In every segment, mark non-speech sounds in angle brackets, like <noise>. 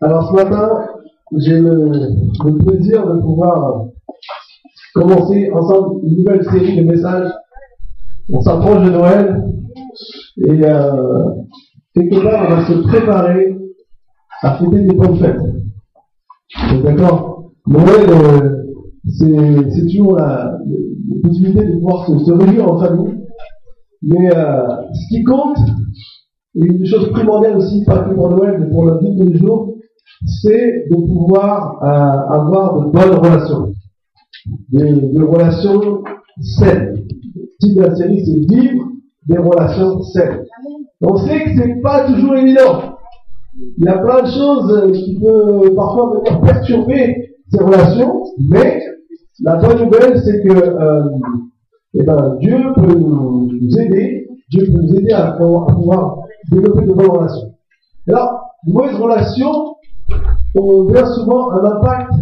Alors ce matin, j'ai le, plaisir de pouvoir commencer ensemble une nouvelle série de messages. On s'approche de Noël et euh, quelque part on va se préparer à fêter des bonnes fêtes. D'accord? Noël, euh, c'est toujours la, possibilité de pouvoir se, réunir en famille. Mais euh, ce qui compte, et une chose primordiale aussi, pas que pour Noël, mais pour la vie de tous les jours, c'est de pouvoir euh, avoir de bonnes relations. Des, relations saines. Le titre de la série, c'est vivre des relations saines. On sait que c'est pas toujours évident. Il y a plein de choses qui peuvent parfois perturber ces relations, mais la bonne nouvelle, c'est que euh, eh ben, Dieu peut nous, aider, Dieu peut nous aider à, pouvoir développer de bonnes relations. Alors, de mauvaises relations ont bien souvent un impact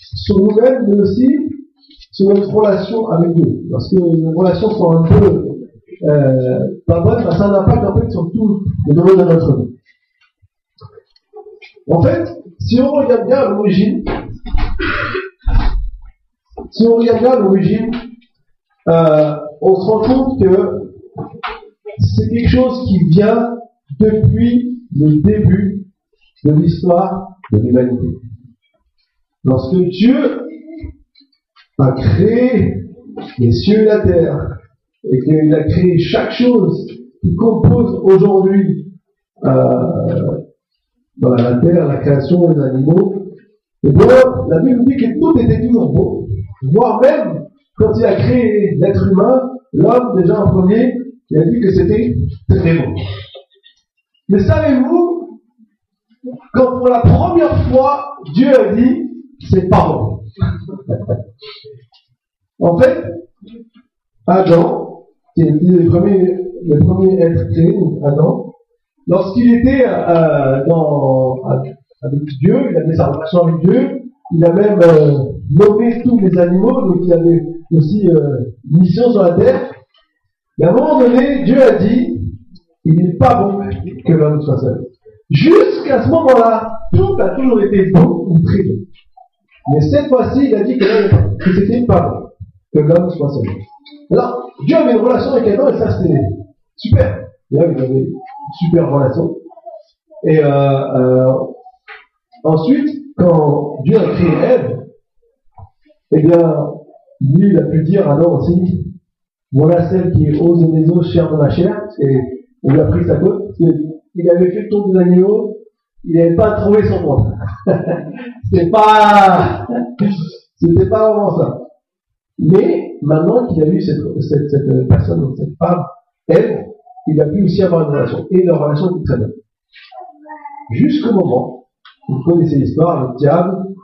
sur nous-mêmes, mais aussi sur notre relation avec Dieu. Lorsque nos relations sont un peu euh, pas bonnes, ça a un impact en fait sur tout le domaine de notre vie. En fait, si on regarde bien à l'origine, si on regarde bien l'origine, euh, on se rend compte que c'est quelque chose qui vient depuis le début de l'histoire de l'humanité. Lorsque Dieu a créé les cieux et la terre, et qu'il a créé chaque chose qui compose aujourd'hui euh, la terre, la création, les animaux, et bien, la Bible dit que tout était toujours beau voire même quand il a créé l'être humain, l'homme déjà en premier, il a dit que c'était très beau. Mais savez-vous, quand pour la première fois, Dieu a dit, c'est pas bon. <laughs> en fait, Adam, qui était le premier, le premier être créé, Adam, lorsqu'il était euh, dans, avec Dieu, il avait sa relation avec Dieu, il a même euh, nommé tous les animaux, donc il avait aussi euh, une mission sur la terre. Et à un moment donné, Dieu a dit, il n'est pas bon que l'homme soit seul. Jusqu'à ce moment-là, tout a toujours été bon ou très bon. Mais cette fois-ci, il a dit que, c'était pas bon que l'homme soit seul. Alors, Dieu avait une relation avec Adam et ça c'était super. il avait une super relation. Et euh, euh, ensuite, quand Dieu a créé Ève, eh bien, lui, il a pu dire alors aussi, voilà celle qui est os de mes os, chair de ma chair, et on lui a pris sa côte, il avait fait le tour des animaux, il n'avait pas trouvé son compte. <laughs> C'est pas, c'était pas vraiment ça. Mais, maintenant qu'il a vu cette, cette, cette personne, cette femme, elle, il a pu aussi avoir une relation. Et leur relation était très bonne. Jusqu'au moment vous connaissez l'histoire, le diable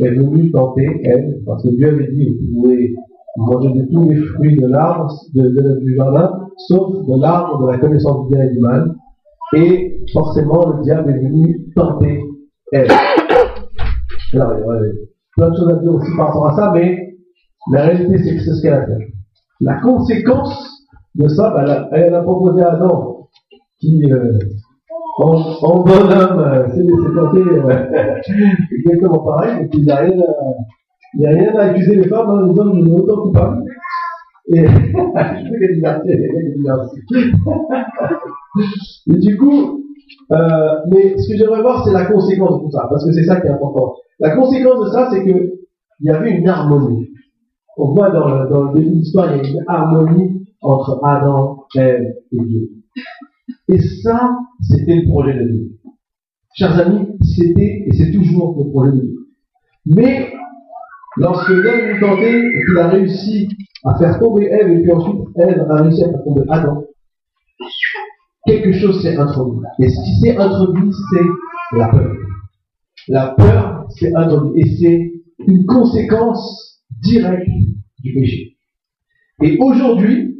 est venu tenter elle, parce que Dieu avait dit, vous pouvez manger de tous les fruits de l'arbre, de, du jardin, sauf de l'arbre de la connaissance du bien et du mal. Et forcément, le diable est venu tenter elle. <coughs> Alors, il y aurait plein de choses à dire aussi par rapport à ça, mais la réalité, c'est que c'est ce qu'elle a fait. La conséquence de ça, bah, elle, a proposé à Adam, qui euh, en, en bonhomme, c'est tenter euh, <laughs> exactement pareil, et puis il n'y a rien à, accuser les femmes, hein, les hommes sont autant coupables. Et, <laughs> <laughs> et du coup, euh, mais ce que j'aimerais voir, c'est la conséquence de tout ça, parce que c'est ça qui est important. La conséquence de ça, c'est que il y avait une harmonie. On voit dans le, dans le début de l'histoire, il y a une harmonie entre Adam, Ève et Dieu. Et ça, c'était le projet de Dieu. Chers amis, c'était et c'est toujours le projet de Dieu. Mais lorsque l'homme est tenté et qu'il a réussi à faire tomber Ève et puis ensuite Ève a réussi à faire tomber Adam, quelque chose s'est introduit. Et ce qui s'est introduit, c'est la peur. La peur s'est introduite et c'est une conséquence directe du péché. Et aujourd'hui,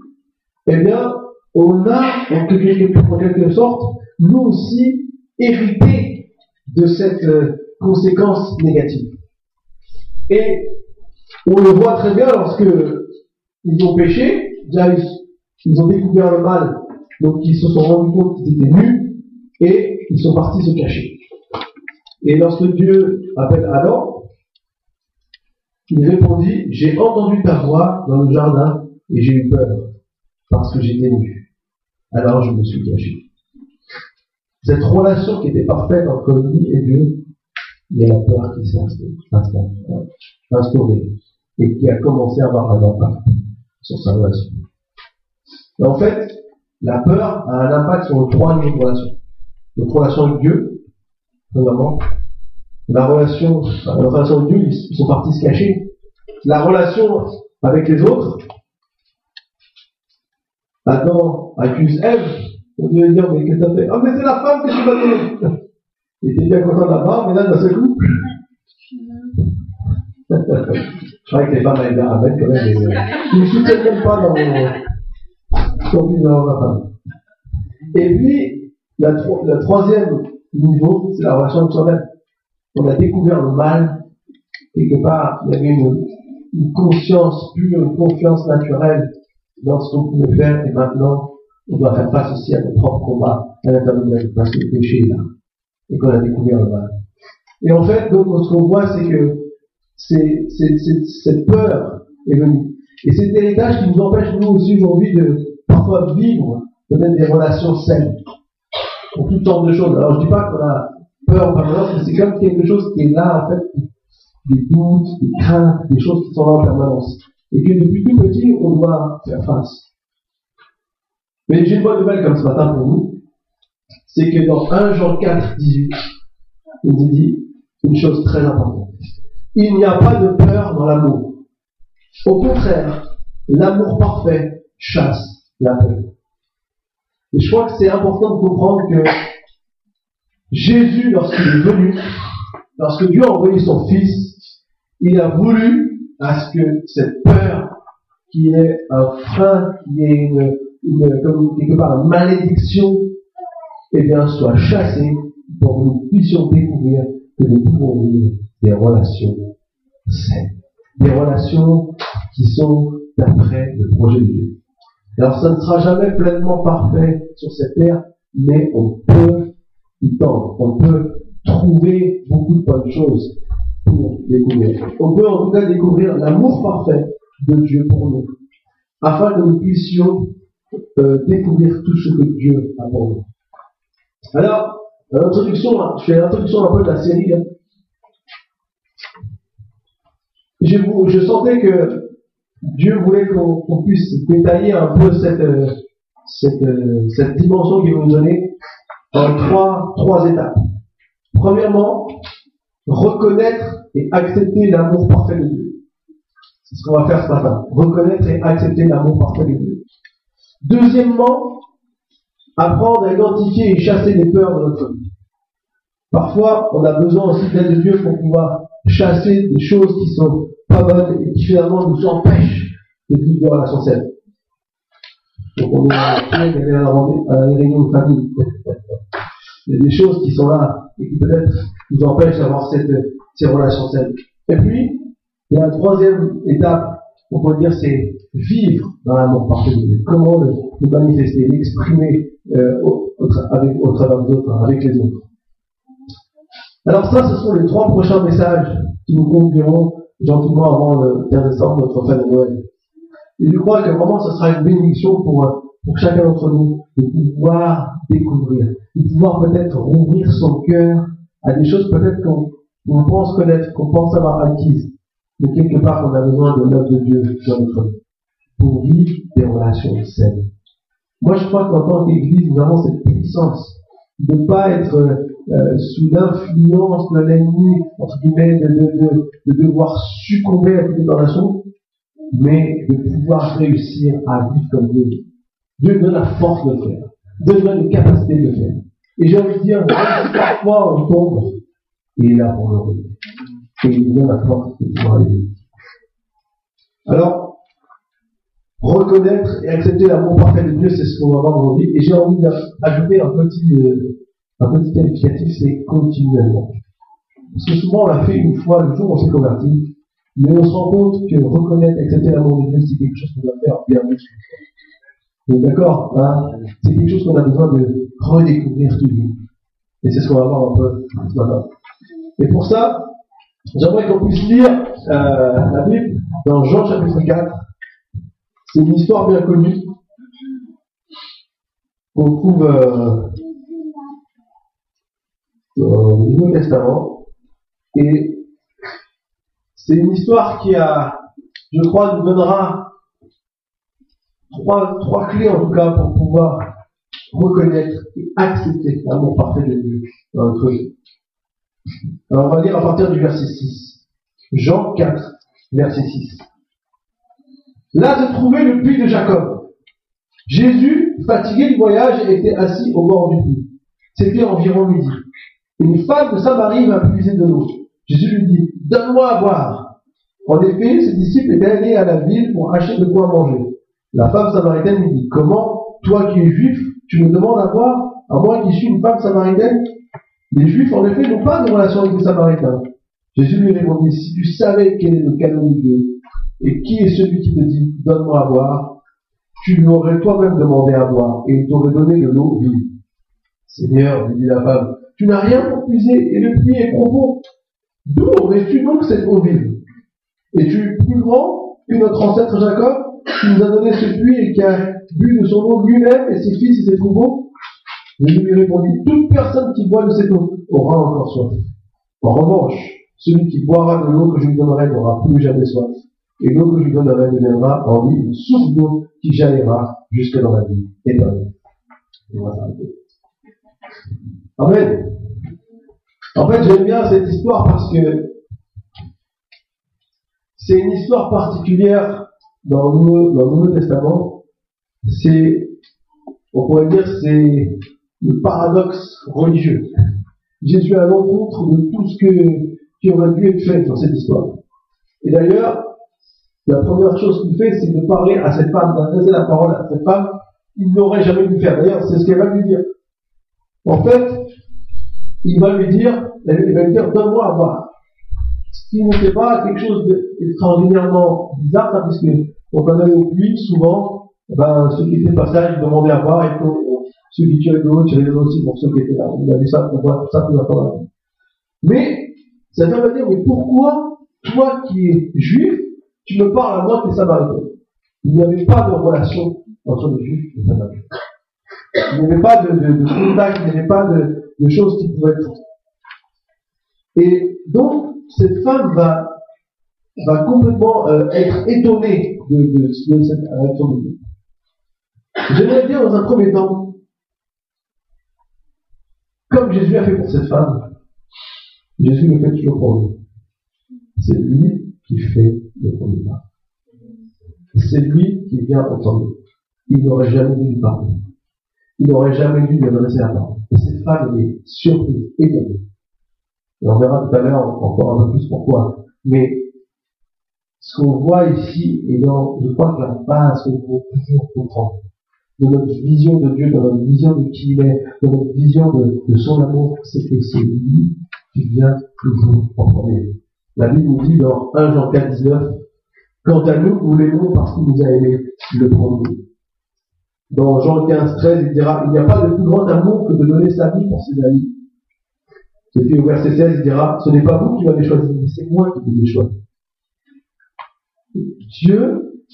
eh bien, on a, en quelque, sorte, nous aussi, hérité de cette euh, conséquence négative. Et on le voit très bien lorsque ils ont péché, ils ont découvert le mal, donc ils se sont rendus compte qu'ils étaient nus, et ils sont partis se cacher. Et lorsque Dieu appelle Adam, il répondit, j'ai entendu ta voix dans le jardin et j'ai eu peur parce que j'étais nu. Alors je me suis caché. Cette relation qui était parfaite entre lui et Dieu, il y a la peur qui s'est instaurée et qui a commencé à avoir un impact sur sa relation. en fait, la peur a un impact sur trois niveaux de relation. Notre relation avec Dieu, premièrement, la relation, notre relation avec Dieu, ils sont partis se cacher. La relation avec les autres, Adam accuse Ève, on devait dire, mais qu'est-ce que t'as fait? Ah, mais c'est la femme que tu m'as Il était bien content de la part, mais là, d'un seul coup. Je crois que les femmes à quand même. Ils ne soutiennent même pas dans mon. dans ma. Et puis, la, le troisième niveau, c'est la relation avec soi-même. On a découvert le mal, quelque part, il y avait une, conscience pure, une confiance naturelle dans ce qu'on pouvait faire, et maintenant, on doit faire face aussi à notre propre combat à l'intérieur de nous, parce que le péché est là, et qu'on a découvert mal. Et en fait, donc, ce qu'on voit, c'est que c'est, cette peur est venue. Et c'est héritage qui nous empêche, nous aussi, aujourd'hui, de parfois vivre peut-être des relations saines. Pour toutes sortes de choses. Alors, je dis pas qu'on a peur en permanence, mais c'est comme quelque chose qui est là, en fait, des doutes, des craintes, des choses qui sont là en permanence. Et que depuis tout petit, on doit faire face. Mais j'ai une bonne nouvelle comme ce matin pour vous, c'est que dans 1 Jean 4, 18, il nous dit une chose très importante. Il n'y a pas de peur dans l'amour. Au contraire, l'amour parfait chasse la peur. Et je crois que c'est important de comprendre que Jésus, lorsqu'il est venu, lorsque Dieu a envoyé son Fils, il a voulu à ce que cette peur, qui est un frein, qui est une, quelque part une malédiction, eh bien, soit chassée pour que nous puissions découvrir que nous pouvons vivre des relations saines. Des relations qui sont d'après le projet de Dieu. Alors, ça ne sera jamais pleinement parfait sur cette terre, mais on peut y tendre. On peut trouver beaucoup de bonnes choses pour découvrir. On peut en tout cas découvrir l'amour parfait de Dieu pour nous, afin que nous puissions euh, découvrir tout ce que Dieu a pour nous. Alors, l'introduction, je fais l'introduction un peu de la série. Hein. Je, sentais que Dieu voulait qu'on puisse détailler un peu cette, euh, euh, dimension qu'il veut nous donner en trois étapes. Premièrement, reconnaître et accepter l'amour parfait de Dieu. C'est ce qu'on va faire ce matin. Reconnaître et accepter l'amour parfait de Dieu. Deuxièmement, apprendre à identifier et chasser les peurs de notre vie. Parfois, on a besoin aussi d'aide de Dieu pour pouvoir chasser des choses qui sont pas bonnes et qui finalement nous empêchent de vivre des relations saines. Donc on est d'aller à la réunion de famille. Il y a des choses qui sont là et qui peut-être nous empêchent d'avoir ces relations saines. Et puis, il y a une troisième étape on peut dire, c'est vivre dans l'amour Dieu. Comment le, manifester, l'exprimer euh, au, avec, au travers des autres, avec les autres. Alors ça, ce sont les trois prochains messages qui nous conduiront gentiment avant le 15 décembre, notre fête de Noël. Et je crois que vraiment, ce sera une bénédiction pour, pour chacun d'entre nous de pouvoir découvrir, de pouvoir peut-être rouvrir son cœur à des choses peut-être qu'on pense connaître, qu'on pense avoir acquises, mais quelque part, on a besoin de l'œuvre de Dieu dans notre vie pour vivre des relations saines. Moi, je crois qu'en tant qu'Église, nous avons cette puissance de ne pas être euh, sous l'influence de l'ennemi, entre guillemets, de, de, de, devoir succomber à toutes les relations, mais de pouvoir réussir à vivre comme Dieu. Dieu donne la force de le faire. Dieu donne les capacités de le faire. Et j'ai envie de dire, parfois on tombe, il est là pour le relever nous donne la force pouvoir. Alors, reconnaître et accepter l'amour parfait de Dieu, c'est ce qu'on va voir aujourd'hui. Et j'ai envie d'ajouter un petit, euh, un petit qualificatif, c'est continuellement. Parce que souvent on l'a fait une fois le jour où on s'est converti, mais on se rend compte que reconnaître et accepter l'amour de Dieu, c'est quelque chose qu'on doit faire bien plus. D'accord hein? C'est quelque chose qu'on a besoin de redécouvrir toujours. Et c'est ce qu'on va voir un peu ce matin. Et pour ça, j'aimerais qu'on puisse lire euh, la Bible dans Jean chapitre 4. C'est une histoire bien connue qu'on trouve euh, dans le Nouveau Testament. Et c'est une histoire qui a, je crois, nous donnera trois, trois clés en tout cas pour pouvoir reconnaître et accepter l'amour parfait de Dieu dans notre vie. Alors on va lire à partir du verset 6. Jean 4, verset 6. Là se trouvait le puits de Jacob. Jésus, fatigué du voyage, était assis au bord du puits. C'était environ midi. Une femme de Samarie vint puiser de l'eau. Jésus lui dit, donne-moi à boire. En effet, ses disciples étaient allés à la ville pour acheter de quoi manger. La femme samaritaine lui dit, comment, toi qui es juif, tu me demandes à boire, à moi qui suis une femme samaritaine? Les juifs, en effet, n'ont pas de relation avec les samaritains. Jésus lui répondit, si tu savais quel est le canon de Dieu, et qui est celui qui te dit, donne-moi à boire, tu lui toi-même demandé à boire, et il t'aurait donné de l'eau vive. Seigneur, lui dit la femme, tu n'as rien pour puiser, et le puits est profond. D'où aurais-tu donc cette eau vive? Es-tu plus grand que notre ancêtre Jacob, qui nous a donné ce puits et qui a bu de son eau lui-même et ses fils et ses troupeaux? Jésus lui répondit, toute personne qui boit de cette eau aura encore soif. En revanche, celui qui boira de l'eau que je lui donnerai n'aura plus jamais soif. Et l'eau que je lui donnerai deviendra en lui une source d'eau qui jaillira jusque dans la vie éternelle. Amen. En fait, j'aime bien cette histoire parce que c'est une histoire particulière dans le Nouveau, Testament. C'est, on pourrait dire, c'est le paradoxe religieux. Jésus est à l'encontre de tout ce que, qui aurait dû être fait dans cette histoire. Et d'ailleurs, la première chose qu'il fait, c'est de parler à cette femme, d'adresser la parole à cette femme, il n'aurait jamais dû faire. D'ailleurs, c'est ce qu'elle va lui dire. En fait, il va lui dire, il va lui dire, donne-moi à boire. Ce qui n'était pas quelque chose d'extraordinairement bizarre, hein, puisque on allait au puits, souvent, ben, ceux qui étaient passage, ils demandaient à boire, et ceux qui tiraient de l'eau, tiraient de l'eau aussi pour ceux qui étaient là. On a vu ça, voit tout ça plus longtemps. Mais, ça va dire, mais pourquoi, toi qui es juif, tu me parles à moi qui es samaritain? Il n'y avait pas de relation entre les juifs et les samaritains. Il n'y avait pas de, de, de contact, il n'y avait pas de, de choses qui pouvaient être. Et donc, cette femme va, va complètement euh, être étonnée de, de, de cette de Dieu. J'aimerais dire dans un premier temps, comme Jésus a fait pour cette femme, Jésus le fait toujours pour nous. C'est lui qui fait le premier pas. C'est lui qui vient entendre. Il n'aurait jamais dû lui parler. Il n'aurait jamais dû lui adresser la parole. Et cette femme est surprise, étonnée. Et on verra tout à l'heure encore un peu plus pourquoi. Mais ce qu'on voit ici est dans, je crois que la base qu'on faut toujours comprendre de notre vision de Dieu, de notre vision de qui il est, de notre vision de, son amour, c'est que c'est lui qui vient toujours en premier. La Bible nous dit dans 1 Jean 4, 19, quant à nous, nous l'aimons parce qu'il nous a aimés le premier. Dans Jean 15, 13, il dira, il n'y a pas de plus grand amour que de donner sa vie pour ses amis. Et puis au verset 16, il dira, ce n'est pas vous qui m'avez choisi, c'est moi qui vous ai choisi. Dieu,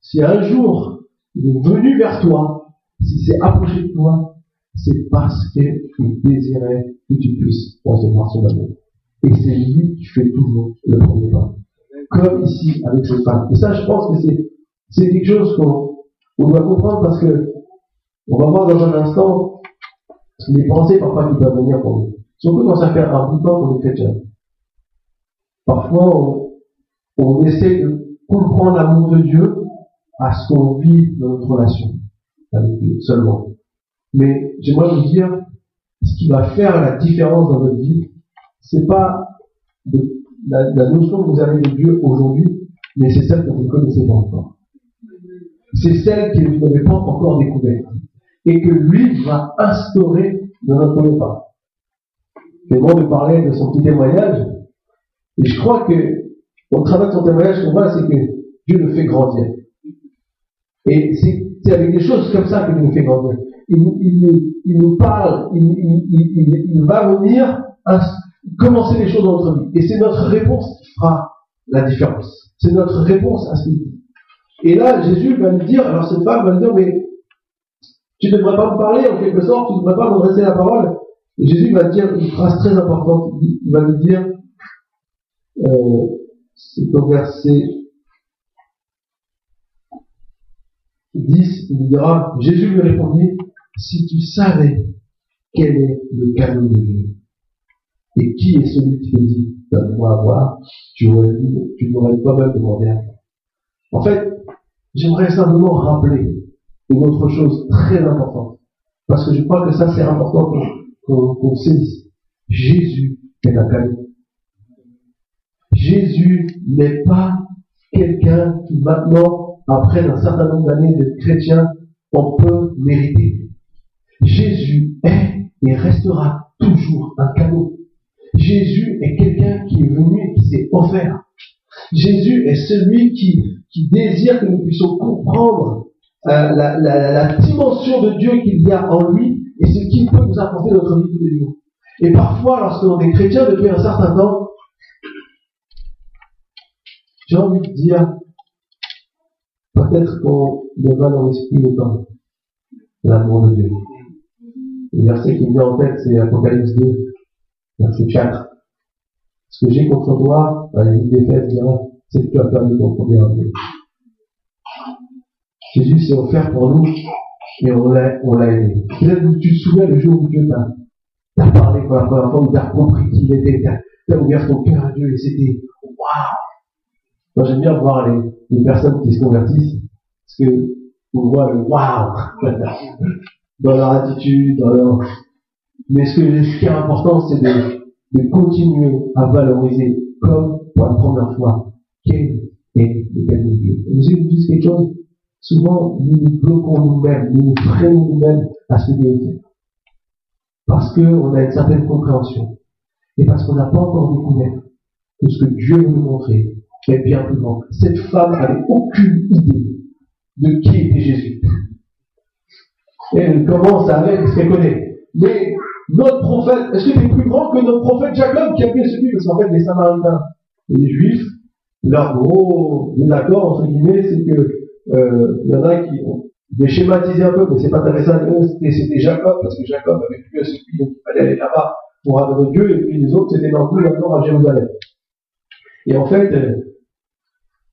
si un jour il est venu vers toi, s'il s'est approché de toi, c'est parce qu'il désirait que tu puisses recevoir son amour. Et c'est lui qui fait toujours le premier pas. Comme ici avec cette femme. Et ça, je pense que c'est, c'est quelque chose qu'on, on doit comprendre parce que on va voir dans un instant les pensées parfois qui peuvent venir pour nous. Surtout quand ça fait un bout de temps qu'on est chrétien. Parfois, on, on essaie de comprendre l'amour de Dieu à ce qu'on vit dans notre relation avec Dieu seulement. Mais j'aimerais vous dire, ce qui va faire la différence dans votre vie, c'est pas la, notion que vous avez de Dieu aujourd'hui, mais c'est celle que vous ne connaissez pas encore. C'est celle que vous n'avez pas encore découverte. Et que lui va instaurer dans notre départ. Clément de parler de son petit témoignage. Et je crois que, au travers de son témoignage, ce qu'on voit, c'est que Dieu le fait grandir. Et c'est avec des choses comme ça qu'il nous fait grandir. Il, nous parle, il, va venir commencer les choses dans notre vie. Et c'est notre réponse qui fera la différence. C'est notre réponse à ce qu'il dit. Et là, Jésus va lui dire, alors cette femme va lui dire, mais tu ne devrais pas me parler en quelque sorte, tu ne devrais pas m'adresser la parole. Et Jésus va dire une phrase très importante. Il va lui dire, euh, c'est au verset 10, il dira, Jésus lui répondit, si tu savais quel est le cadeau de Dieu, et qui est celui qui te dit, donne-moi à voir, tu aurais tu n'aurais pas-même demandé à moi. En fait, j'aimerais simplement rappeler une autre chose très importante, parce que je crois que ça c'est important qu'on saisisse. Jésus est un cadeau. Jésus n'est pas quelqu'un qui maintenant, après un certain nombre d'années de chrétien, on peut mériter. Jésus est et restera toujours un cadeau. Jésus est quelqu'un qui est venu et qui s'est offert. Jésus est celui qui, qui désire que nous puissions comprendre euh, la, la, la, dimension de Dieu qu'il y a en lui et ce qu'il peut nous apporter dans notre vie tous les. Et parfois, lorsque l'on est chrétien depuis un certain temps, j'ai envie de dire, peut-être qu'on ne valorise plus autant l'amour de Dieu. Le verset qui me vient en tête, c'est Apocalypse 2, verset 4. Ce que j'ai contre toi, dans les des fêtes, c'est que tu as perdu ton premier amour. Jésus s'est offert pour nous et on l'a, on l'a aimé. Peut-être que tu te souviens le jour où Dieu t'a, parlé pour la première fois, où tu as compris qui il était, tu as ouvert ton cœur à Dieu et c'était waouh! Moi, j'aime bien voir les, personnes qui se convertissent, parce que on voit le waouh <laughs> dans leur attitude, dans leur. Mais ce, qui est important, c'est de, continuer à valoriser, comme pour la première fois, quel est le cadeau de Dieu. Vous avez dit quelque chose Souvent, nous nous bloquons nous-mêmes, nous nous freinons nous-mêmes à ce que Dieu fait. Parce qu'on a une certaine compréhension. Et parce qu'on n'a pas encore découvert que ce que Dieu veut nous montrer est bien plus grand. Cette femme n'avait aucune idée de qui était Jésus. elle commence avec ce qu'elle connaît. Mais notre prophète, est-ce qu'il est plus grand que notre prophète Jacob qui a pu celui Parce qu'en fait, les Samaritains et les Juifs, leur gros désaccord, entre guillemets, c'est que euh, il y en a qui ont schématisé un peu, mais c'est pas intéressant. C'était Jacob, parce que Jacob avait plus à celui, donc il fallait aller là-bas pour adorer Dieu, et puis les autres, c'était dans tout nord à Jérusalem. Et en fait,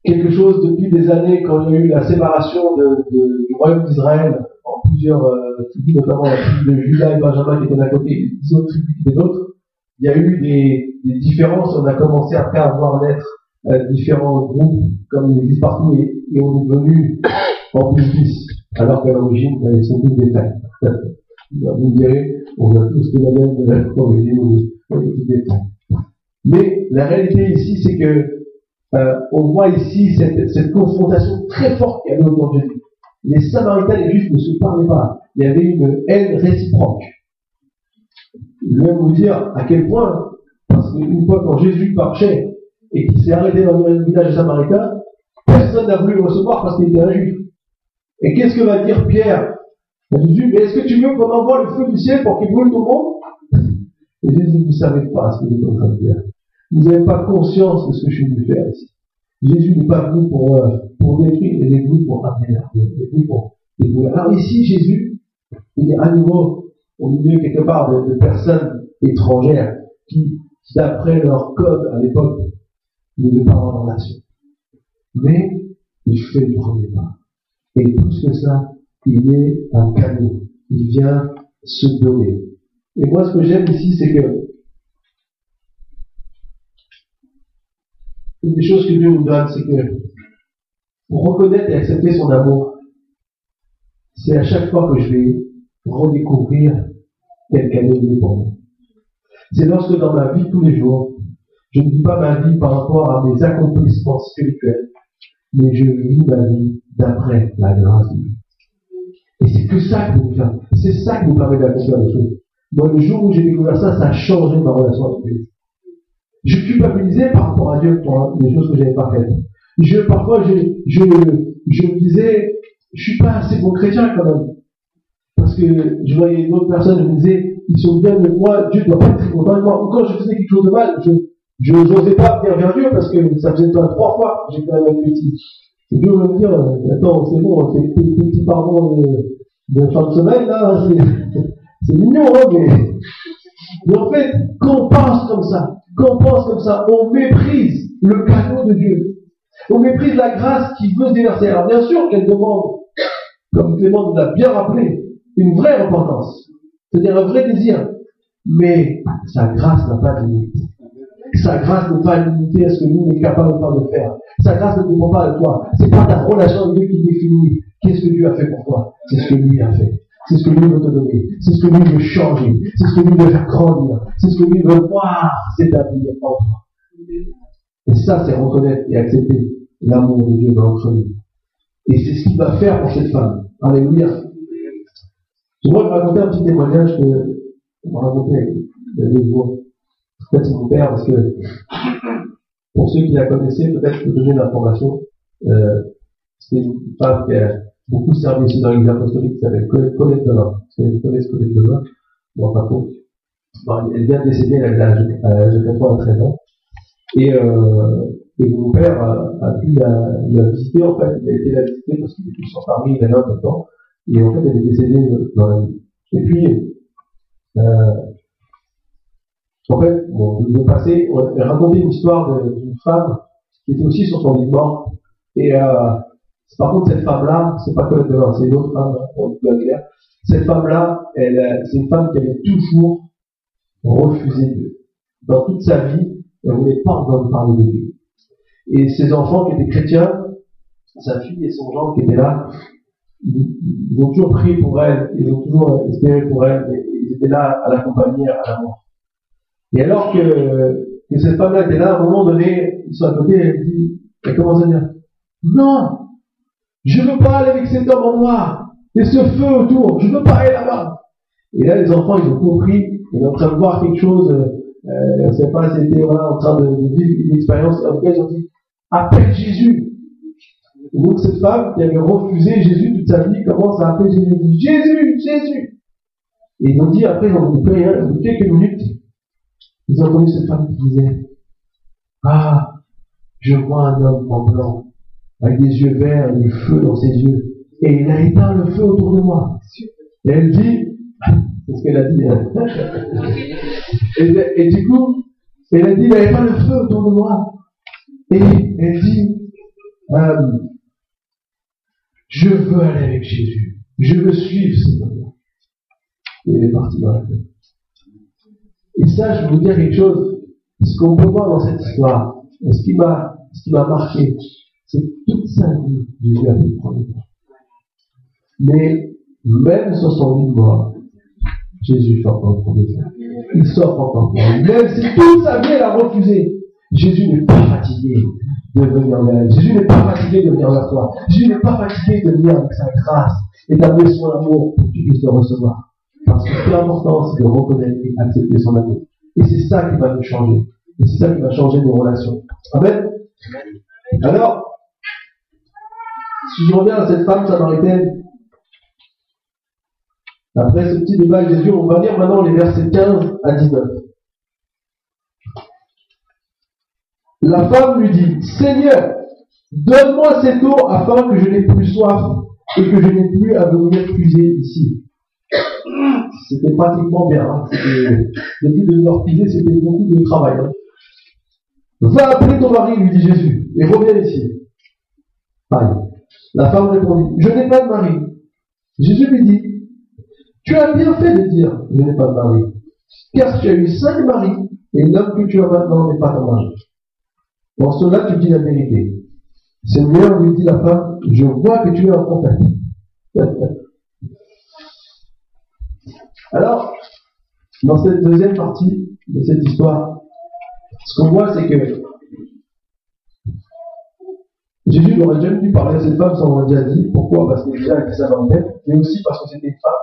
quelque chose depuis des années, quand il y a eu la séparation de, de, du royaume d'Israël en plusieurs euh, tribus, notamment la tribu de Judas et Benjamin qui étaient d'un côté, et les autres tribus qui étaient d'autres, il y a eu des, des, différences. On a commencé à voir naître euh, différents groupes, comme il existe partout, et, et, on est venu en plus 10, alors qu'à l'origine, ils sont tous des frères. <laughs> Vous me direz, on a tous la même <laughs> origine, on est tous des frères. Mais la réalité ici, c'est que euh, on voit ici cette, confrontation très forte qu'il y avait autour de Jésus. Les Samaritains et les Juifs ne se parlaient pas. Il y avait une haine réciproque. Je vais vous dire à quel point, parce qu'une fois quand Jésus marchait et qu'il s'est arrêté dans le village samaritain, personne n'a voulu le recevoir parce qu'il était un juif. Et qu'est-ce que va dire Pierre? À Jésus, mais est-ce que tu veux qu'on envoie le feu du ciel pour qu'il brûle tout le monde? Et Jésus, vous ne savez pas ce que vous êtes en train dire. Vous n'avez pas conscience de ce que je suis venu faire ici. Jésus n'est pas venu pour, euh, pour détruire, il est venu pour amener il est venu pour détruire. Alors ici, Jésus, il est à nouveau au milieu quelque part de, de personnes étrangères qui, d'après leur code à l'époque, ne devaient pas avoir de relation. Mais il fait le premier pas. Et plus que ça, il est un cadeau. Il vient se donner. Et moi, ce que j'aime ici, c'est que une des choses que Dieu nous donne, c'est que pour reconnaître et accepter son amour, c'est à chaque fois que je vais redécouvrir quel cadeau il est pour. C'est lorsque dans ma vie tous les jours, je ne vis pas ma vie par rapport à mes accomplissements spirituels, mais je vis ma vie d'après la grâce de Dieu. Et c'est que ça qui nous fait, c'est ça qui nous permet d'accomplir les choses. Moi, le jour où j'ai découvert ça, ça a changé ma relation avec Dieu. Je culpabilisais par rapport à Dieu pour les choses que j'avais pas faites. Je, parfois, je, je, je me disais, je suis pas assez bon chrétien quand même. Parce que je voyais une autre personne, je me disais, ils sont bien de moi, Dieu doit pas être content de moi. Ou quand je faisais quelque chose de mal, je n'osais pas venir vers Dieu parce que ça faisait trois fois que j'ai fait la même bêtise. Et Dieu va me dire, attends, c'est bon, tes, petits pardons de, de fin de semaine, là, <laughs> c'est mignon, hein, mais, mais en fait, quand on pense comme ça, quand on pense comme ça, on méprise le cadeau de Dieu. On méprise la grâce qui veut se déverser. Alors bien sûr qu'elle demande, comme Clément nous l'a bien rappelé, une vraie repentance. C'est-à-dire un vrai désir. Mais sa grâce n'a pas de limite. Sa grâce n'est pas limitée à ce que nous, sommes capables de faire. Sa grâce ne dépend pas de toi. C'est pas ta relation avec Dieu qui définit qu'est-ce que Dieu a fait pour toi. C'est ce que lui a fait. C'est ce que lui veut te donner. C'est ce que lui veut changer. C'est ce que lui veut faire grandir. C'est ce que lui veut voir s'établir en toi. Et ça, c'est reconnaître et accepter l'amour de Dieu dans notre vie. Et c'est ce qu'il va faire pour cette femme. Alléluia. Je vais raconter un petit témoignage que on m'a raconté il y a deux jours. Peut-être mon père, parce que pour ceux qui la connaissaient, peut-être je peux donner l'information. Euh, c'est une femme qui a beaucoup servi aussi dans l'église apostolique qui s'appelle Colette Delin. Vous connaissez Colette Delin Non, pas trop. elle vient de décéder à l'âge de 93 ans. Et, euh, et mon père a, pu la, visiter, en fait, il a été la visiter parce qu'il était sur Paris, il est là temps. Et en fait, elle est décédée dans la vie. Et puis, euh, en fait, bon, passer, on va raconter une histoire d'une femme qui était aussi sur son lit mort. Et euh, par contre, cette femme-là, c'est pas que de c'est une autre femme, pour être clair. Cette femme-là, elle, c'est une femme qui avait toujours refusé Dieu. Dans toute sa vie, elle voulait pas entendre parler de Dieu. Et ses enfants qui étaient chrétiens, sa fille et son gendre qui étaient là, ils, ont toujours prié pour elle, ils ont toujours espéré pour elle, et ils étaient là à l'accompagner à la mort. Et alors que, que cette femme-là était là, à un moment donné, ils sont à côté, elle dit, elle commence à dire, non, je veux pas aller avec cet homme en noir, et ce feu autour, je veux pas aller là-bas. Et là, les enfants, ils ont compris, ils sont en train de voir quelque chose, euh, ne sait pas, c'était voilà, en train de, vivre une expérience, en tout cas, ils ont dit, appelle Jésus. Et donc cette femme qui avait refusé Jésus toute sa vie commence à appeler Jésus. dit Jésus, Jésus. Et ils ont dit après, ils ont dit quelques minutes, ils ont entendu cette femme qui disait Ah, je vois un homme en blanc, avec des yeux verts du feu dans ses yeux. Et il a éteint le feu autour de moi. Et elle dit, c'est ce qu'elle a dit. Hein. <laughs> et, et, du coup, elle a dit, il a éteint le feu autour de moi. Et elle dit, euh, je veux aller avec Jésus. Je veux suivre cet homme. Et elle est partie dans la tête. Et ça, je vais vous dire quelque chose. Ce qu'on peut voir dans cette histoire, et ce qui m'a, ce qui m'a marqué, c'est toute sa vie, Jésus a fait prendre Mais, même sur son lit de mort, Jésus fait encore prendre Il sort encore pour Même si toute sa vie, elle a refusé. Jésus n'est pas fatigué de venir vers elle. Jésus n'est pas fatigué de venir vers toi. Jésus n'est pas fatigué de venir avec sa grâce et d'amener son amour pour que tu puisses le recevoir. Parce que ce qui est important, c'est de reconnaître et accepter son amour. Et c'est ça qui va nous changer. Et c'est ça qui va changer nos relations. Amen. Alors, si je reviens à cette femme samaritaine, après ce petit débat avec Jésus, on va lire maintenant les versets 15 à 19. La femme lui dit, Seigneur, donne-moi cette eau afin que je n'ai plus soif et que je n'ai plus à venir puiser ici. C'était pratiquement bien. Hein. Depuis de venir puiser, c'était beaucoup de travail. Hein. Va appeler ton mari, lui dit Jésus, et reviens ici. Pareil. La femme répondit, je n'ai pas de mari. Jésus lui dit, tu as bien fait de dire, je n'ai pas de mari, car tu as eu cinq maris, et l'homme que tu as maintenant n'est pas ton mari. Dans cela, tu dis la vérité. Seigneur, lui dit la femme, je vois que tu es un prophète. <laughs> Alors, dans cette deuxième partie de cette histoire, ce qu'on voit, c'est que Jésus n'aurait jamais dû parler à cette femme sans l'avoir déjà dit. Pourquoi? Parce que déjà, elle dans tête, mais aussi parce que c'était une femme.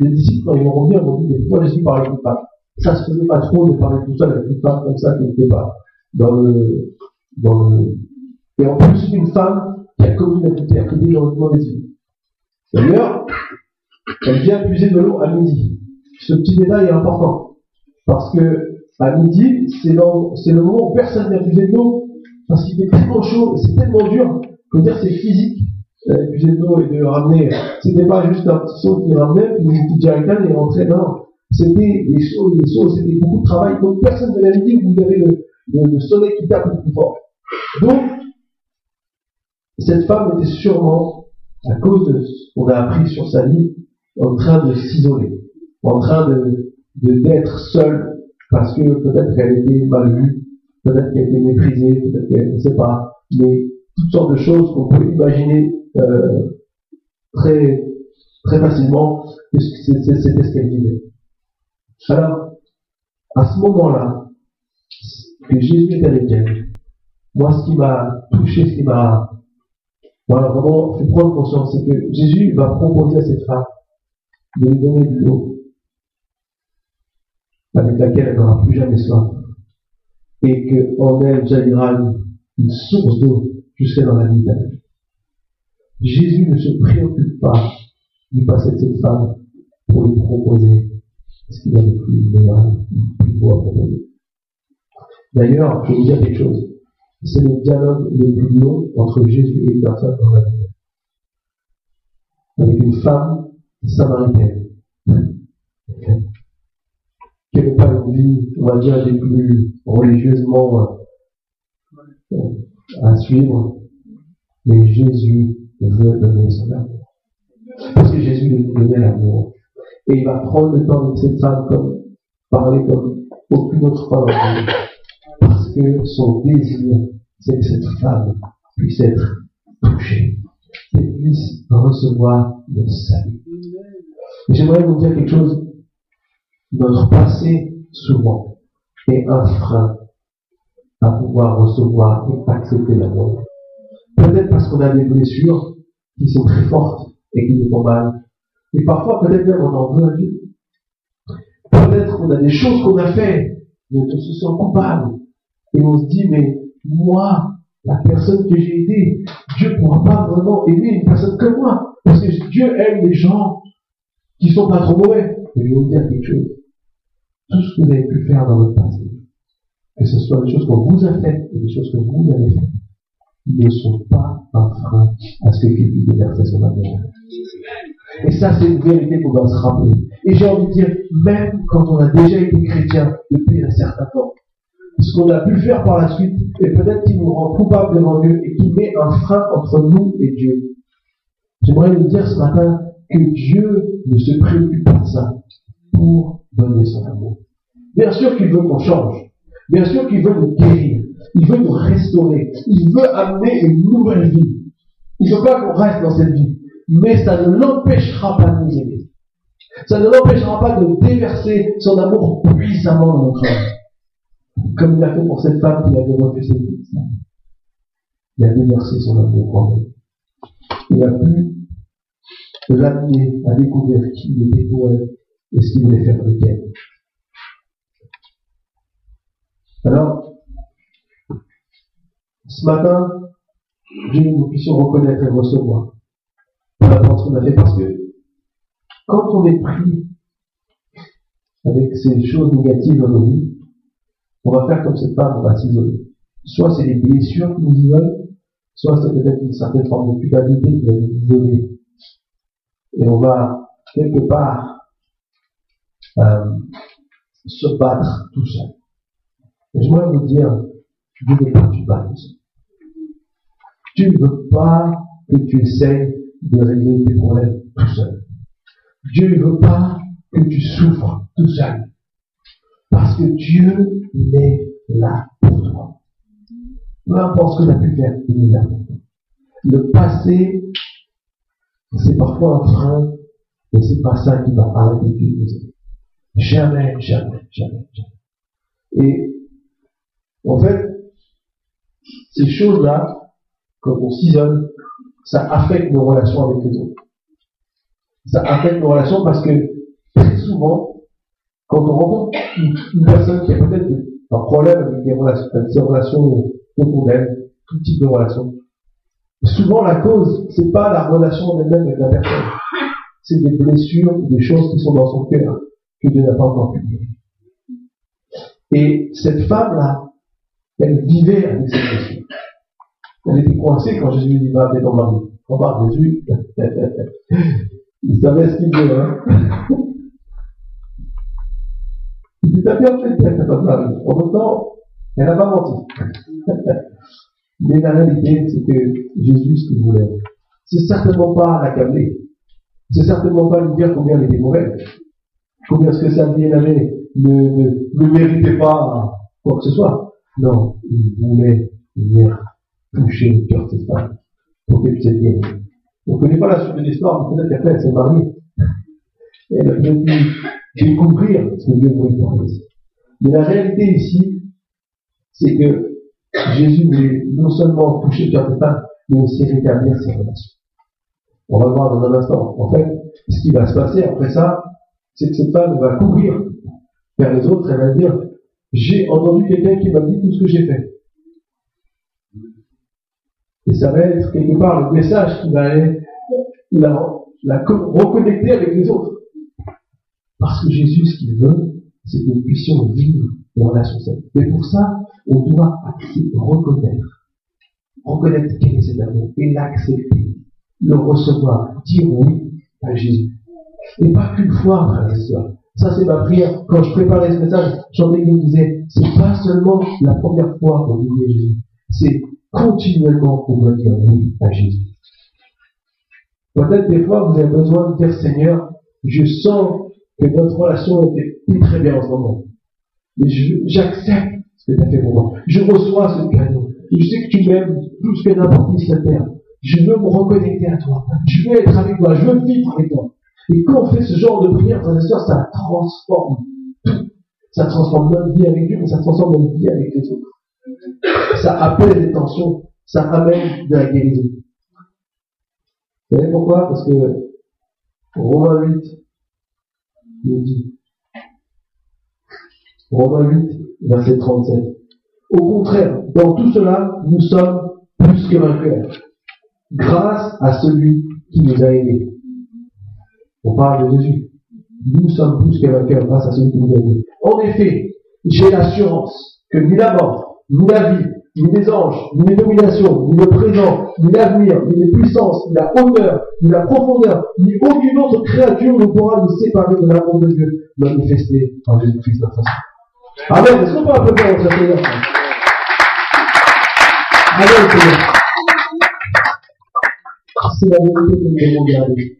Les disciples, quand ils vont revenir, vont dire pourquoi Jésus parlait avec une femme? Ça se faisait pas trop de parler tout seul avec une femme comme ça qui n'était pas dans le, dans le. Et en plus, une femme qui a commis l'adultère, qui était dans le mauvais yeux. D'ailleurs, elle vient puiser de l'eau à midi. ce petit détail est important. Parce que à midi, c'est le moment où personne n'a puiser de l'eau. Parce qu'il fait tellement chaud, c'est tellement dur. Faut dire c'est physique. Euh, l'eau et de ramener. C'était pas juste un petit saut qui ramenait, puis une petite jerrycan et rentrait. Non, c'était des sauts des sauts, c'était beaucoup de travail. Donc personne ne l'a dit que vous avez le, le, soleil qui tape le plus fort. Donc, cette femme était sûrement, à cause de ce qu'on a appris sur sa vie, en train de s'isoler, en train de d'être seule, parce que peut-être qu'elle était mal vue, peut-être qu'elle était méprisée, peut-être qu'elle ne sait pas, mais toutes sortes de choses qu'on peut imaginer euh, très très facilement, c'était ce qu'elle vivait. Alors, à ce moment-là, que Jésus est avec elle, moi, ce qui m'a touché, ce qui m'a vraiment fait prendre conscience, c'est que Jésus va proposer à cette femme de lui donner de l'eau avec laquelle elle n'aura plus jamais soif. Et qu'en elle jaillira une, source d'eau jusqu'à dans la vie. Jésus ne se préoccupe pas du passé de cette femme pour lui proposer ce qu'il a de plus meilleur, plus beau à proposer. D'ailleurs, je vais vous dire quelque chose. C'est le dialogue le plus long entre Jésus et une personne dans la vie. Avec une femme samaritaine. Qui n'est pas une vie, on va dire, les plus religieusement euh, à suivre. Mais Jésus veut donner son amour. Parce que Jésus veut donner l'amour. Et il va prendre le temps avec cette femme comme parler comme aucune autre femme Parce que son désir, c'est que cette femme puisse être touchée, qu'elle puisse recevoir le salut. J'aimerais vous dire quelque chose. Notre passé, souvent, est un frein à pouvoir recevoir et accepter l'amour. Peut-être parce qu'on a des blessures qui sont très fortes et qui nous font mal. Et parfois, peut-être même on en veut à Dieu. Peut-être qu'on a des choses qu'on a fait, mais on se sent coupable. Et on se dit, mais moi, la personne que j'ai aidée, Dieu ne pourra pas vraiment aimer une personne comme moi. Parce que Dieu aime les gens qui sont pas trop mauvais. Et je dire quelque chose. Tout ce que vous avez pu faire dans votre passé, que ce soit des choses qu'on vous a faites et des choses que vous avez faites, ne sont pas un frein à ce que Dieu puisse déverser son amour. Et ça, c'est une vérité qu'on doit se rappeler. Et j'ai envie de dire, même quand on a déjà été chrétien depuis un certain temps, ce qu'on a pu faire par la suite, et peut-être qu'il nous rend coupables devant Dieu et qui met un frein entre nous et Dieu. J'aimerais vous dire ce matin que Dieu ne se préoccupe pas de ça pour donner son amour. Bien sûr qu'il veut qu'on change. Bien sûr qu'il veut nous guérir. Il veut nous restaurer. Il veut amener une nouvelle vie. Il ne veut pas qu'on reste dans cette vie mais ça ne l'empêchera pas de nous aimer. Ça ne l'empêchera pas de déverser son amour puissamment dans notre âme. Comme il a fait pour cette femme qui avait refusé. Il a déversé son amour en elle. Il a pu l'amener à découvrir qui était pour elle et ce qu'il voulait faire avec elle. Alors, ce matin, Dieu nous puissions reconnaître et recevoir qu'on a fait parce que quand on est pris avec ces choses négatives dans nos vies, on va faire comme cette femme, on va s'isoler. Soit c'est les blessures qui nous isolent, soit c'est peut-être une certaine forme de culpabilité qui va nous isoler. Et on va quelque part euh, se battre tout seul. Et je voudrais vous dire, Dieu ne veux pas que tu battes Tu ne veux pas que tu essayes de régler tes problèmes tout seul. Dieu ne veut pas que tu souffres tout seul. Parce que Dieu, il est là pour toi. Peu importe ce que tu as pu faire, il est là pour toi. Le passé, c'est parfois un frein, mais c'est pas ça qui va arrêter Dieu Jamais, jamais, jamais, jamais. Et, en fait, ces choses-là, quand on s'isole, ça affecte nos relations avec les autres. Ça affecte nos relations parce que très souvent, quand on rencontre une, personne qui a peut-être un problème avec, des relations, avec ses relations d'elle, tout type de relations, souvent la cause, c'est pas la relation en elle-même avec la personne. C'est des blessures des choses qui sont dans son cœur que Dieu n'a pas encore. Et cette femme-là, elle vivait avec cette question. Elle était coincée quand Jésus lui dit, va appeler ton mari. Parle Jésus. il savait ce qu'il veut, hein. il dit, t'as bien fait de dire ton mari. En même temps, elle n'a pas menti. Mais la réalité, c'est que Jésus, ce qu'il voulait, c'est certainement pas l'accabler. C'est certainement pas lui dire combien elle était mauvaise. Combien est-ce que sa bien-aimé ne, ne, ne méritait pas quoi que ce soit. Non, il voulait venir toucher le cœur de cette femme pour qu'elle puisse bien. On ne connaît pas la suite de l'histoire, mais peut-être qu'après elle s'est mariée. Et <laughs> elle a pu découvrir ce que Dieu voulait pour elle. Mais la réalité ici, c'est que Jésus voulait non seulement toucher le cœur de femme, mais aussi rétablir ses relations. On va voir dans un instant. En fait, ce qui va se passer après ça, c'est que cette femme va courir vers les autres, elle va dire, j'ai entendu quelqu'un qui m'a dit tout ce que j'ai fait. Et ça va être quelque part le message qui va aller la, reconnecter avec les autres. Parce que Jésus, ce qu'il veut, c'est que nous puissions vivre en relation saine. Mais pour ça, on doit reconnaître. Reconnaître quel est cet amour et l'accepter. Le recevoir. Dire oui à Jésus. Et pas qu'une fois, frère et soeur. Ça, c'est ma prière. Quand je préparais ce message, j'en ai me disait, c'est pas seulement la première fois qu'on à Jésus. C'est continuellement qu'on doit dire oui à Jésus. Peut-être des fois, vous avez besoin de dire, Seigneur, je sens que notre relation n'était plus très bien en ce moment. Mais j'accepte ce que tu as fait pour moi. Je reçois ce cadeau. Je sais que tu m'aimes plus que n'importe qui sur terre. Je veux me reconnecter à toi. Je veux être avec toi. Je veux vivre avec toi. Et quand on fait ce genre de prière, ça transforme tout. Ça transforme notre vie avec Dieu, mais ça transforme notre vie avec les autres. Ça appelle les tensions, ça amène de la guérison. Vous savez pourquoi? Parce que Romains 8 nous dit, Romains 8, verset 37, au contraire, dans tout cela, nous sommes plus que vainqueurs, grâce à celui qui nous a aidés. On parle de Jésus. Nous sommes plus que vainqueurs grâce à celui qui nous aide. En effet, j'ai l'assurance que ni la mort, ni la vie, ni les anges, ni les dominations, ni le présent, ni l'avenir, ni les puissances, ni la hauteur, ni la profondeur, ni aucune autre créature ne pourra nous séparer de l'amour de Dieu manifesté en Jésus-Christ notre Seigneur. Amen. Est-ce qu'on peut notre Seigneur Amen, Seigneur. C'est la vérité que nous devons garder.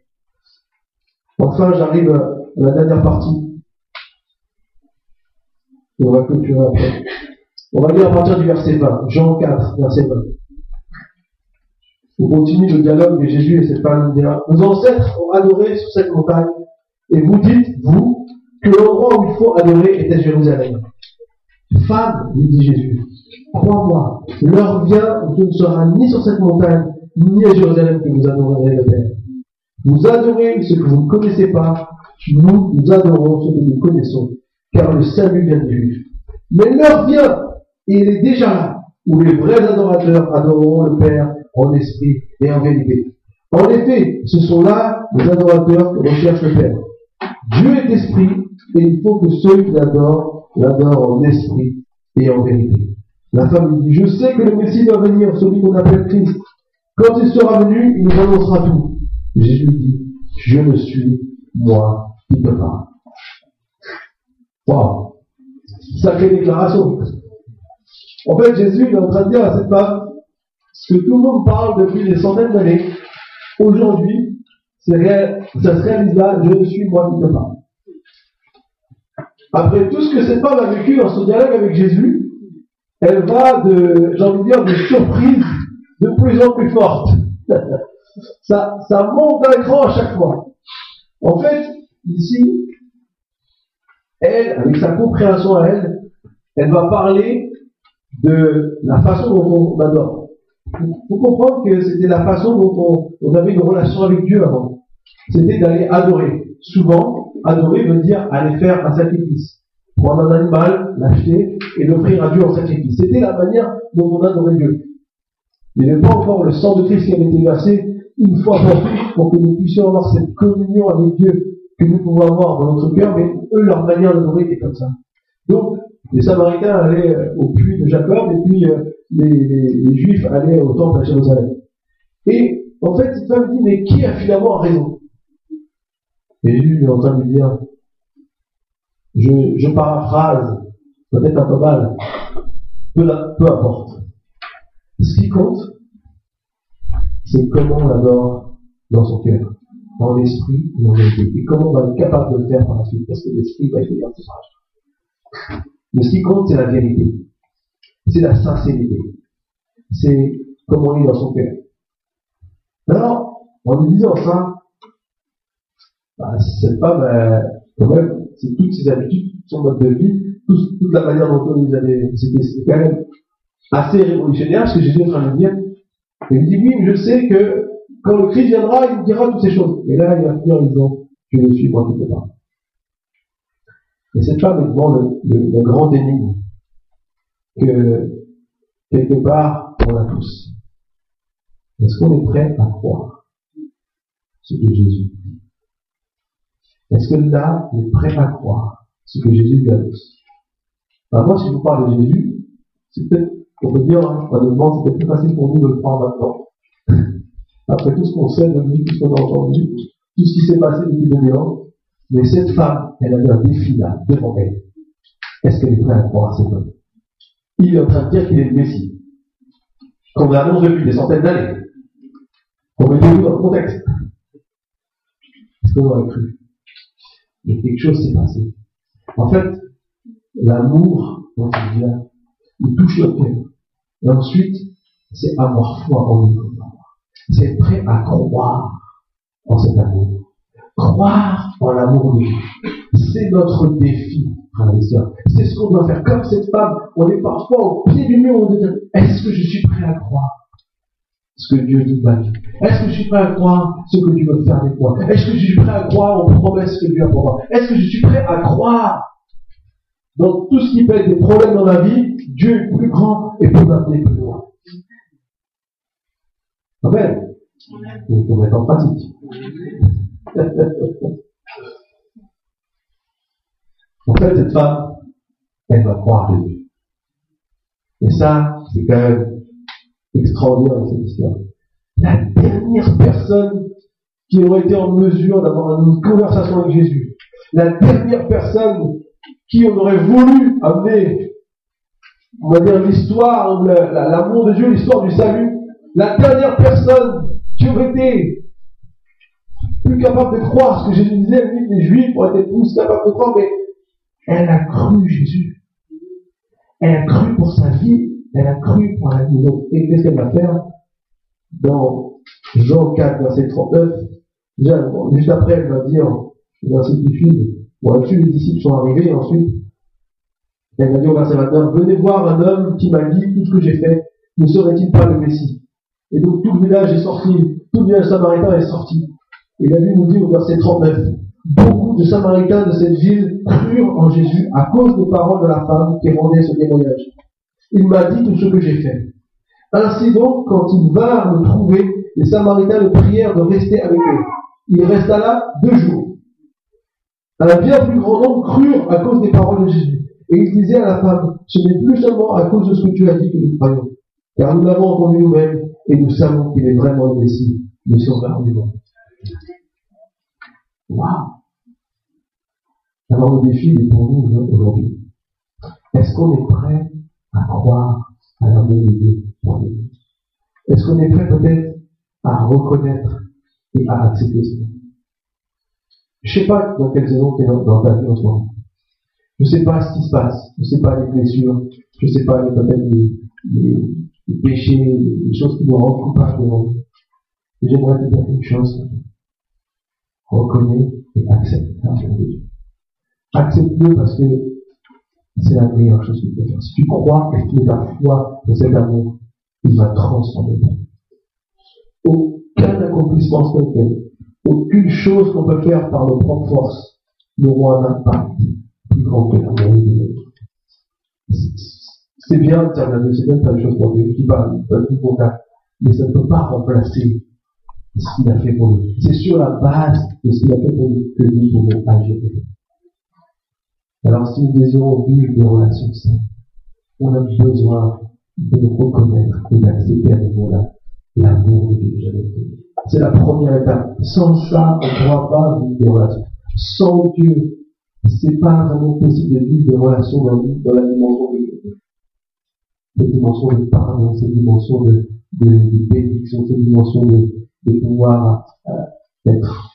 Enfin, j'arrive à la dernière partie. Et on va clôturer après. On va lire à partir du verset 20. Jean 4, verset 20. On continue le dialogue de Jésus et cette femme. Nos ancêtres ont adoré sur cette montagne. Et vous dites, vous, que l'endroit où il faut adorer était Jérusalem. Femme, lui dit Jésus, crois-moi, l'heure vient où ce ne sera ni sur cette montagne, ni à Jérusalem que vous adorerez le Père. Vous adorez ce que vous ne connaissez pas, nous, nous adorons ce que nous connaissons, car le salut vient de Dieu. Mais l'heure vient, et il est déjà là, où les vrais adorateurs adoreront le Père en esprit et en vérité. En effet, ce sont là les adorateurs qui recherchent le Père. Dieu est esprit, et il faut que ceux qui l'adorent, l'adorent en esprit et en vérité. La femme dit, je sais que le Messie doit venir, celui qu'on appelle Christ. Quand il sera venu, il nous annoncera tout. Jésus dit, je ne suis moi qui te parle. Wow. Sacrée déclaration. En fait, Jésus est en train de dire à cette femme, ce que tout le monde parle depuis des centaines d'années, aujourd'hui, ça se réalise là, je ne suis moi qui te parle. Après tout ce que cette femme a vécu dans son dialogue avec Jésus, elle va de, j'ai envie de dire, de surprises de plus en plus fortes. <laughs> ça, monte d'un cran à chaque fois. En fait, ici, elle, avec sa compréhension à elle, elle va parler de la façon dont on adore. Il faut comprendre que c'était la façon dont on, avait une relation avec Dieu avant. C'était d'aller adorer. Souvent, adorer veut dire aller faire un sacrifice. Prendre un animal, l'acheter et l'offrir à Dieu en sacrifice. C'était la manière dont on adorait Dieu. Il n'y avait pas encore le sang de Christ qui avait été versé une fois pour pour que nous puissions avoir cette communion avec Dieu que nous pouvons avoir dans notre cœur, mais eux, leur manière d'adorer était comme ça. Donc, les Samaritains allaient euh, au puits de Jacob, et puis euh, les, Juifs allaient au temple à Jérusalem. Et en fait, cette femme dit, mais qui a finalement raison? Et Jésus est en train de lui dire, je, je paraphrase, peut-être un peu mal, peu importe. Ce qui compte, c'est comment on adore dans son cœur, dans l'esprit et en vérité. Et comment on va être capable de le faire par la suite, parce que l'esprit va être sage. Mais ce qui compte, c'est la vérité. C'est la sincérité. C'est comment il est dans son cœur. Alors, en lui disant ça, bah, cette femme, quand même, c'est toutes ses habitudes, son mode de vie, toute la manière dont ils avaient, c'était quand même assez révolutionnaire, ce que Jésus est en train de dire. Il dit, oui, je sais que quand le Christ viendra, il dira toutes ces choses. Et là, il va finir en disant, je le suis, moi, quelque part. Et cette femme est devant le, grand énigme que, quelque part, on a tous. Est-ce qu'on est prêt à croire ce que Jésus dit? Est-ce que là, est prêt à croire ce que Jésus lui annonce bah, Moi, si je vous parle de Jésus, c'est peut-être, on peut dire, hein, honnêtement, peut-être plus facile pour nous de le prendre maintenant. <laughs> Après tout ce qu'on sait de lui, tout ce qu'on a entendu, tout ce qui s'est passé depuis 2000 ans, mais cette femme, elle avait un défi là, devant elle. Est-ce qu'elle est prête à croire cet homme? Il est en train de dire qu'il est le Messie. Qu'on annonce depuis des centaines d'années. On met tout dans le contexte. Est-ce qu'on aurait cru? Mais quelque chose s'est passé. En fait, l'amour dont il vient, il touche le cœur. Et ensuite, c'est avoir foi en lui. C'est prêt à croire en cet amour. Croire en l'amour de Dieu. C'est notre défi, frères et sœurs. C'est ce qu'on doit faire. Comme cette femme, on est parfois au pied du mur, on dit, est-ce que je suis prêt à croire ce que Dieu dit de ma vie Est-ce que je suis prêt à croire ce que Dieu veut faire avec moi? Est-ce que je suis prêt à croire aux promesses que Dieu a pour moi? Est-ce que je suis prêt à croire dans tout ce qui peut être des problèmes dans la vie Dieu est plus grand et peut m'amener plus loin. Amen. Il faut mettre en pratique. en fait, cette femme, elle va croire Jésus. Et ça, c'est quand même extraordinaire dans cette histoire. La dernière personne qui aurait été en mesure d'avoir une conversation avec Jésus, la dernière personne qui on aurait voulu amener, on va dire l'histoire, l'amour de Dieu, l'histoire du salut, la dernière personne qui aurait été plus capable de croire ce que Jésus disait, lui, les Juifs auraient été plus capables de croire, mais elle a cru Jésus. Elle a cru pour sa vie, elle a cru pour la vie. Et qu'est-ce qu'elle va faire? Dans Jean 4, verset 39, juste après, elle va dire, verset qui suit, là-dessus, les disciples sont arrivés, et ensuite, elle va dire au verset 29, venez voir un homme qui m'a dit tout ce que j'ai fait, ne serait-il pas le Messie? Et donc tout le village est sorti, tout le village samaritain est sorti. Et la Bible nous dit au verset 39, beaucoup de Samaritains de cette ville crurent en Jésus à cause des paroles de la femme qui rendait ce témoignage. Il m'a dit tout ce que j'ai fait. Ainsi donc, quand ils vinrent me trouver, les Samaritains le prièrent de rester avec eux. Il resta là deux jours. Un bien plus grand nombre crurent à cause des paroles de Jésus. Et il disait à la femme, ce n'est plus seulement à cause de ce que tu as dit que nous croyons, car nous l'avons entendu nous-mêmes et nous savons qu'il est vraiment le Messie, le sauveur du monde. Waouh Alors le défi est pour nous aujourd'hui. Est-ce qu'on est prêt à croire à l'amour de Dieu pour nous? Est-ce qu'on est prêt peut-être à reconnaître et à accepter cela Je sais pas dans quelle saison tu es dans, ta vie en ce moment. Je sais pas ce qui se passe. Je sais pas les blessures. Je sais pas peut-être les, péchés, les choses qui nous rendent coupables devant. J'aimerais te dire une chose reconnais et accepte l'amour de Dieu. Accepte-le parce que c'est la meilleure chose que tu peux faire. Si tu crois et tu ta foi dans cet amour, il va transformer ta vie. Aucun accomplissement spirituel, aucune chose qu'on peut faire par nos propres forces n'aura un impact plus grand que l'amour de Dieu. C'est bien de dire c'est bien de faire des choses pour Dieu, qui va, du mais ça ne peut pas remplacer ce qu'il a fait pour nous. C'est sur la base de ce qu'il a fait pour nous que nous pouvons agir. Alors si nous désirons vivre des relations saines, on a besoin de reconnaître et d'accepter à nouveau l'amour de Dieu C'est la première étape. Sans ça, on ne pourra pas vivre des relations. Sans Dieu, c'est pas vraiment possible de vivre des relations dans, dans la dimension de cette dimension de pardon, cette dimension de, de, de bénédiction, cette dimension de, de pouvoir euh, être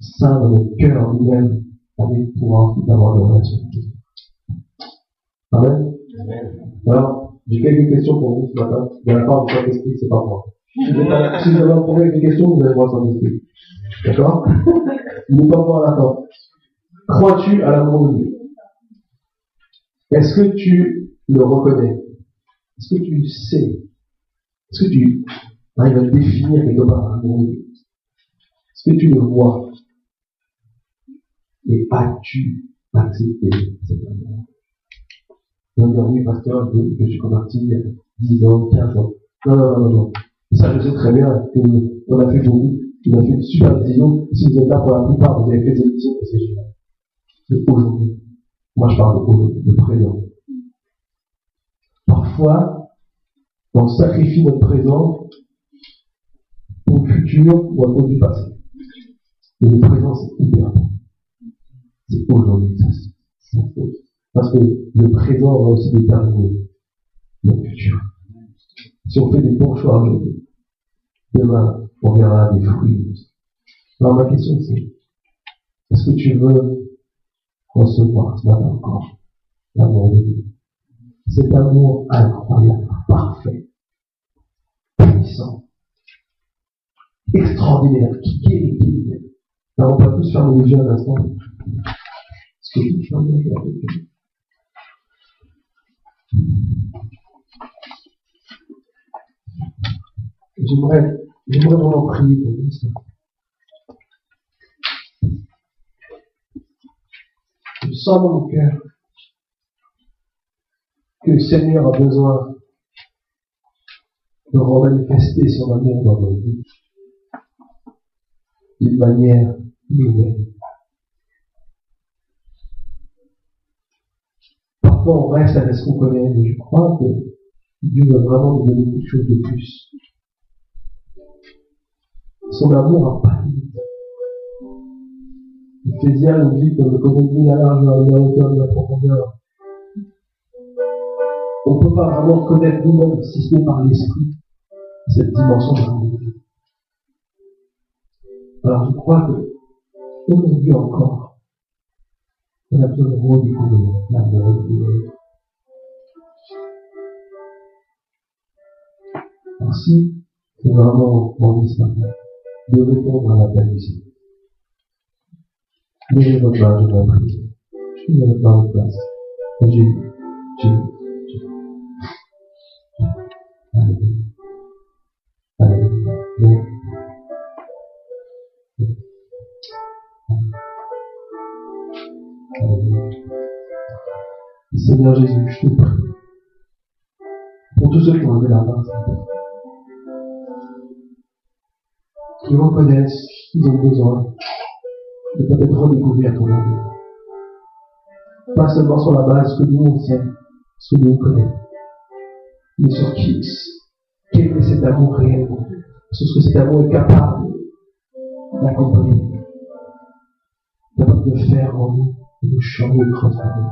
sain dans notre cœur nous-mêmes avec pouvoir d'avoir des relations. Amen. Alors, j'ai quelques questions pour vous ce matin. De la part du Saint-Esprit, c'est pas moi. Si vous avez un problème avec des questions, vous allez voir Saint-Esprit. D'accord <laughs> Il n'est pas encore là Crois-tu à l'amour de Dieu? Est-ce que tu le reconnais? Est-ce que tu sais? Est-ce que tu arrives à définir quelque part l'amour de Dieu? Est-ce que tu le vois? Et as-tu accepté cet amour? On dire oui, pasteur, je, suis converti il y a 10 ans, 15 ans. Non, non, non, non. Ça, je sais très bien qu'on a fait beaucoup. On a fait une super vision. Si vous êtes là pour la plupart, vous avez fait cette vision et c'est génial aujourd'hui. Moi, je parle de, de présent. Parfois, on sacrifie notre présent pour le futur ou à cause du passé. Mais le présent, c'est hyper important. C'est aujourd'hui, ça, Parce que le présent va aussi déterminer notre futur. Si on fait des bons choix aujourd'hui, demain, on verra des fruits. Alors ma question c'est, est-ce que tu veux recevoir ce matin encore l'amour de Dieu? Cet amour incroyable, parfait, puissant, extraordinaire, qui guérit, qui guérit. Alors on peut tous fermer les yeux un instant. Est-ce que tu fermes les J'aimerais, j'aimerais vraiment prier pour vous. je sens dans mon cœur que le Seigneur a besoin de remanifester son amour dans nos vies d'une manière nouvelle. Parfois on reste avec ce qu'on connaît, mais je crois que Dieu veut vraiment nous donner quelque chose de plus. Son amour a pas Éphésiens nous dit qu'on ne connaît ni la largeur, ni la hauteur, ni la profondeur. On ne peut pas vraiment connaître nous-mêmes si ce n'est par l'esprit cette dimension de l'amour Alors je crois que aujourd'hui encore, on a besoin de redécouvrir l'amour de Dieu. Ainsi, c'est vraiment mon vie ce matin de répondre à l'appel du Seigneur. Mets votre main, je t'en prie. Mets votre main en place. Jésus, Jésus, Jésus. Alléluia. Alléluia. Alléluia. Seigneur Jésus, je te prie. Pour tous ceux qui ont levé la main, qui reconnaissent qu'ils ont besoin de peut-être redécouvrir ton amour. Pas seulement sur la base que nous on sait, ce que nous on connaît, mais sur qui, quel est cet amour réellement, sur ce que cet amour est capable d'accomplir, capable de faire en nous, de nous changer, de transformer,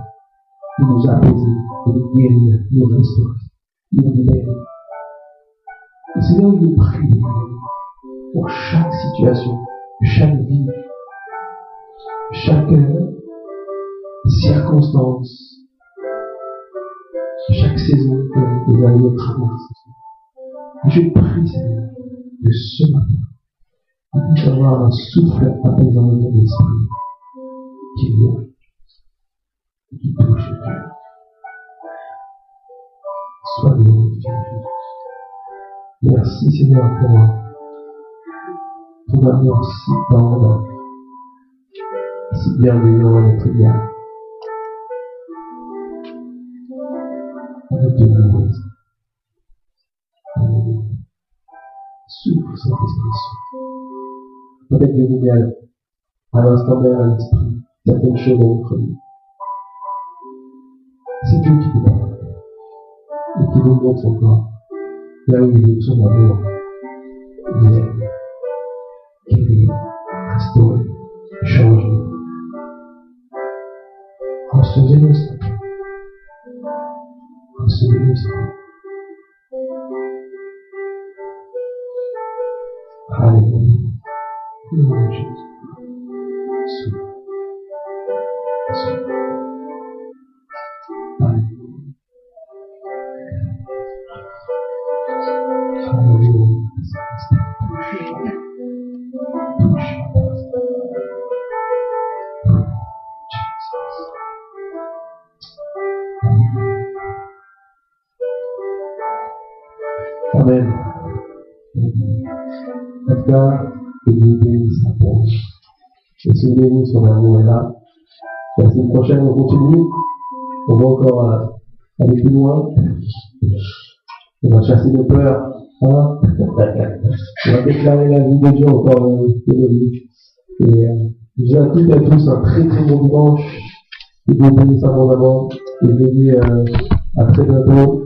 de nous apaiser, de nous guérir, de nous restaurer, de nous libérer. Seigneur, nous prier pour chaque situation, chaque vie, chaque circonstance, chaque saison que les années traversent. Je prie, Seigneur, que ce matin, il puisse avoir un souffle apaisant dans ton esprit qui vient et qui touche le cœur. Sois glorifié, Merci, Seigneur, pour ton amour si tendre si bienveillant à notre égard. On va te louer. Souffle, Saint-Esprit, souffle. Peut-être Dieu vous met à l'instant même à l'esprit certaines choses dans votre vie. C'est Dieu qui vous parle et qui vous montre encore là où il est son amour. Prochaine, on continue. On va encore euh, aller plus loin. On va chasser nos peurs. Hein? <laughs> on va déclarer la vie de Dieu encore dans nos vies. Et euh, je vous invite à tous un très très bon dimanche. Que Dieu bénisse abondamment. Et vous dis euh, à très bientôt.